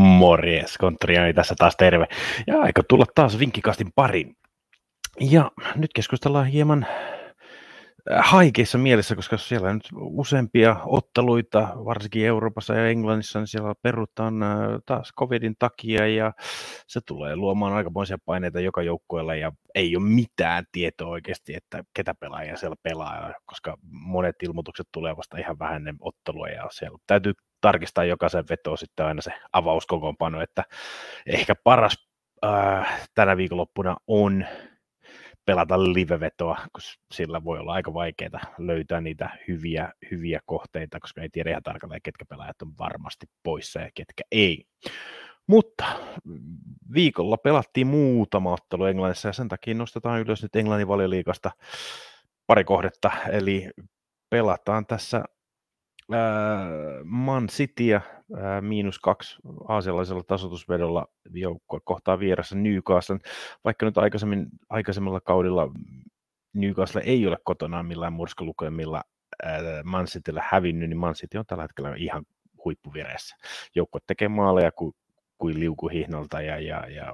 Morjes, Kontriani tässä taas terve. Ja aika tulla taas vinkkikastin pariin. Ja nyt keskustellaan hieman äh, haikeissa mielessä, koska siellä on nyt useampia otteluita, varsinkin Euroopassa ja Englannissa, niin siellä perutaan äh, taas covidin takia ja se tulee luomaan aikamoisia paineita joka joukkueella ja ei ole mitään tietoa oikeasti, että ketä pelaajia siellä pelaa, koska monet ilmoitukset tulee vasta ihan vähän ennen ottelua ja siellä täytyy tarkistaa jokaisen vetoa sitten aina se avauskokoonpano, että ehkä paras äh, tänä viikonloppuna on pelata livevetoa, koska sillä voi olla aika vaikeaa löytää niitä hyviä, hyviä kohteita, koska ei tiedä ihan tarkalleen, ketkä pelaajat on varmasti poissa ja ketkä ei. Mutta viikolla pelattiin muutama ottelu Englannissa ja sen takia nostetaan ylös nyt Englannin valioliikasta pari kohdetta, eli pelataan tässä Man Cityä miinus kaksi aasialaisella tasoitusvedolla joukkue kohtaa vieressä Newcastle, vaikka nyt aikaisemmin, aikaisemmalla kaudella Newcastle ei ole kotona millään murskalukemilla Man Cityllä hävinnyt, niin Man City on tällä hetkellä ihan huippuvireessä. Joukkue tekee maaleja kuin, kuin liukuhihnalta ja, ja, ja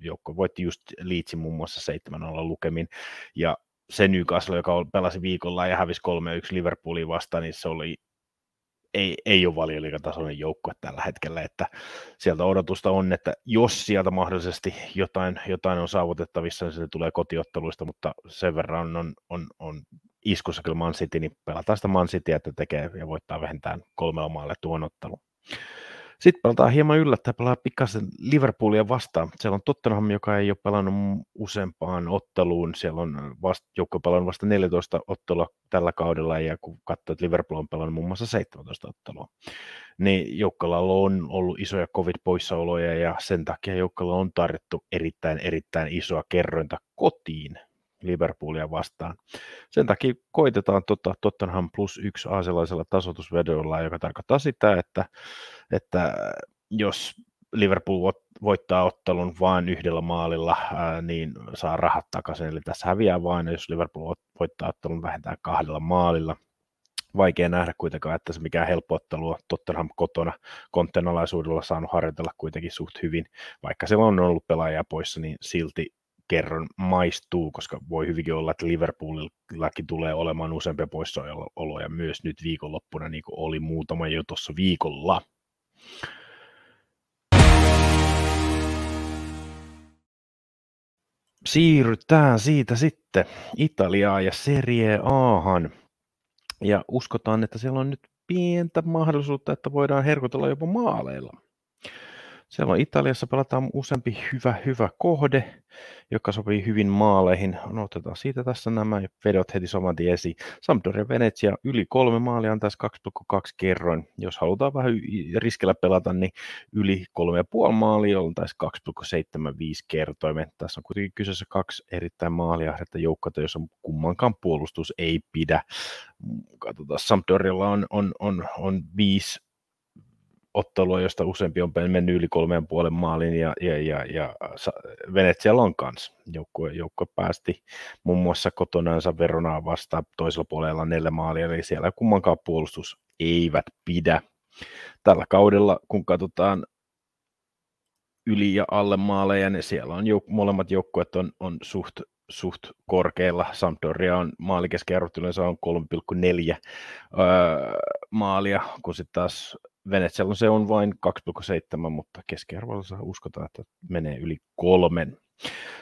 joukko voitti just Leedsin muun muassa 7-0 lukemin ja se Newcastle, joka pelasi viikolla ja hävisi 3-1 Liverpooliin vastaan, niin se oli ei, ei ole valioliikatasoinen joukkue tällä hetkellä, että sieltä odotusta on, että jos sieltä mahdollisesti jotain, jotain on saavutettavissa, niin se tulee kotiotteluista, mutta sen verran on, on, on iskussa kyllä Man City, niin pelataan sitä Man Cityä, että tekee ja voittaa vähintään kolme omaalle tuon ottelun. Sitten pelataan hieman yllättäen, pelaa pikkasen Liverpoolia vastaan. Siellä on Tottenham, joka ei ole pelannut useampaan otteluun. Siellä on vasta, joukko pelannut vasta 14 ottelua tällä kaudella, ja kun katsoo, että Liverpool on pelannut muun muassa 17 ottelua, niin joukkoilla on ollut isoja covid-poissaoloja, ja sen takia joukkoilla on tarjottu erittäin, erittäin isoa kerrointa kotiin Liverpoolia vastaan. Sen takia koitetaan tota Tottenham plus yksi aasialaisella tasoitusvedolla, joka tarkoittaa sitä, että, että jos Liverpool voittaa ottelun vain yhdellä maalilla, niin saa rahat takaisin. Eli tässä häviää vain, jos Liverpool voittaa ottelun vähintään kahdella maalilla. Vaikea nähdä kuitenkaan, että se mikään helppo ottelu on Tottenham kotona konteenalaisuudella saanut harjoitella kuitenkin suht hyvin. Vaikka siellä on ollut pelaajia poissa, niin silti kerran maistuu, koska voi hyvinkin olla, että Liverpoolillakin tulee olemaan useampia poissaoloja myös nyt viikonloppuna, niin kuin oli muutama jo tuossa viikolla. Siirrytään siitä sitten Italiaan ja Serie Ahan. Ja uskotaan, että siellä on nyt pientä mahdollisuutta, että voidaan herkotella jopa maaleilla. Siellä on Italiassa pelataan useampi hyvä, hyvä kohde, joka sopii hyvin maaleihin. No, otetaan siitä tässä nämä vedot heti saman tien esiin. Sampdoria Venetsia yli kolme maalia tässä 2,2 kerroin. Jos halutaan vähän riskellä pelata, niin yli kolme ja puoli maalia on tässä 2,75 kertoimen. Tässä on kuitenkin kyseessä kaksi erittäin maaliahdetta joukkoa, jossa kummankaan puolustus ei pidä. Katsotaan, Sampdorialla on, on, on, on viisi ottelua, josta useampi on mennyt yli kolmeen puolen maalin ja, ja, ja, ja Venetsialla on kanssa. Joukkue, joukkue päästi muun muassa kotonaansa Veronaa vastaan toisella puolella neljä maalia, eli siellä kummankaan puolustus eivät pidä. Tällä kaudella, kun katsotaan yli ja alle maaleja, niin siellä on jouk- molemmat joukkueet on, on suht, suht korkealla. Sampdoria on maalikeskiarvot yleensä on 3,4 öö, maalia, kun sitten taas Venetsialla se on vain 2,7, mutta keskiarvolla uskotaan, että menee yli kolmen.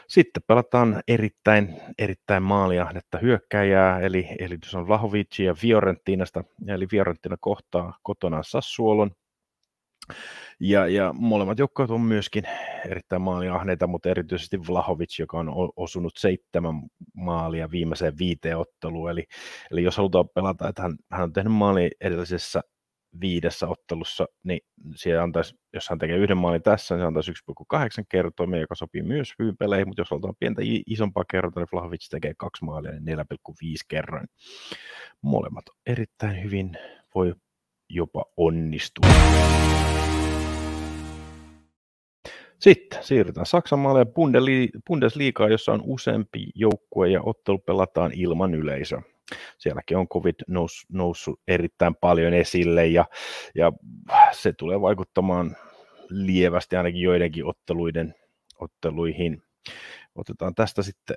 Sitten pelataan erittäin, erittäin maaliahdetta hyökkäjää, eli, eli se on Vlahovic ja Fiorentinasta, eli Fiorentina kohtaa kotonaan Sassuolon. Ja, ja molemmat joukkueet on myöskin erittäin maaliahneita, mutta erityisesti Vlahovic, joka on osunut seitsemän maalia viimeiseen viiteen otteluun. Eli, eli jos halutaan pelata, että hän, hän on tehnyt maali edellisessä viidessä ottelussa, niin siellä antaisi, jos hän tekee yhden maalin tässä, niin se antaisi 1,8 kertoimia, joka sopii myös hyvin peleihin, mutta jos halutaan pientä isompaa kertoa, niin Vlahovic tekee kaksi maalia, niin 4,5 kerroin. Molemmat erittäin hyvin voi jopa onnistua. Sitten siirrytään Saksan maalle Bundesliigaan, jossa on useampi joukkue ja ottelu pelataan ilman yleisöä sielläkin on COVID nous, noussut erittäin paljon esille ja, ja se tulee vaikuttamaan lievästi ainakin joidenkin otteluiden, otteluihin. Otetaan tästä sitten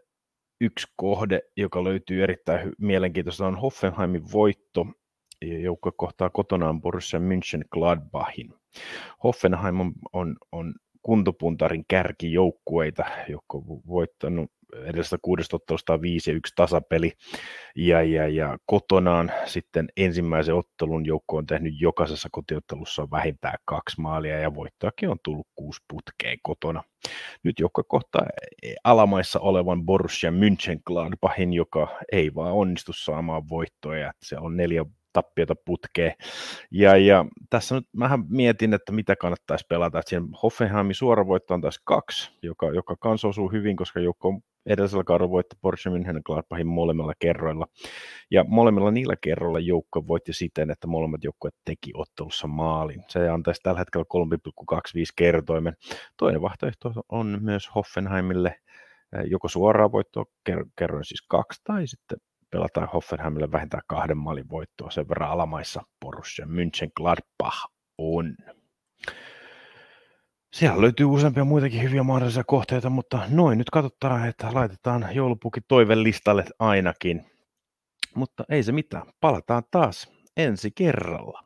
yksi kohde, joka löytyy erittäin mielenkiintoista, on Hoffenheimin voitto. Joukko kohtaa kotonaan Borussia München Gladbachin. Hoffenheim on, on, on kuntopuntarin kärkijoukkueita, jotka on voittanut edellisestä kuudesta ottelusta 5 ja yksi tasapeli. Ja, ja, ja kotonaan sitten ensimmäisen ottelun joukko on tehnyt jokaisessa kotiottelussa vähintään kaksi maalia ja voittoakin on tullut kuusi putkeen kotona. Nyt joukko kohtaa alamaissa olevan Borussia Mönchengladbachin, joka ei vaan onnistu saamaan voittoja. Se on neljä tappiota putkeen. Ja, ja tässä nyt vähän mietin, että mitä kannattaisi pelata. Että siinä Hoffenheimin suora voitto on taas kaksi, joka, joka kanssa osuu hyvin, koska joukko on edellisellä kaudella voitti Porsche Mönchengladbachin molemmilla kerroilla. Ja molemmilla niillä kerroilla joukko voitti siten, että molemmat joukkueet teki ottelussa maalin. Se antaisi tällä hetkellä 3,25 kertoimen. Toinen vaihtoehto on myös Hoffenheimille joko suoraan voittoa kerroin siis kaksi tai sitten pelataan Hoffenheimille vähintään kahden maalin voittoa. Sen verran alamaissa Borussia Mönchengladbach on. Siellä löytyy useampia muitakin hyviä mahdollisia kohteita, mutta noin nyt katsotaan, että laitetaan joulupukin toivelistalle ainakin. Mutta ei se mitään, palataan taas ensi kerralla.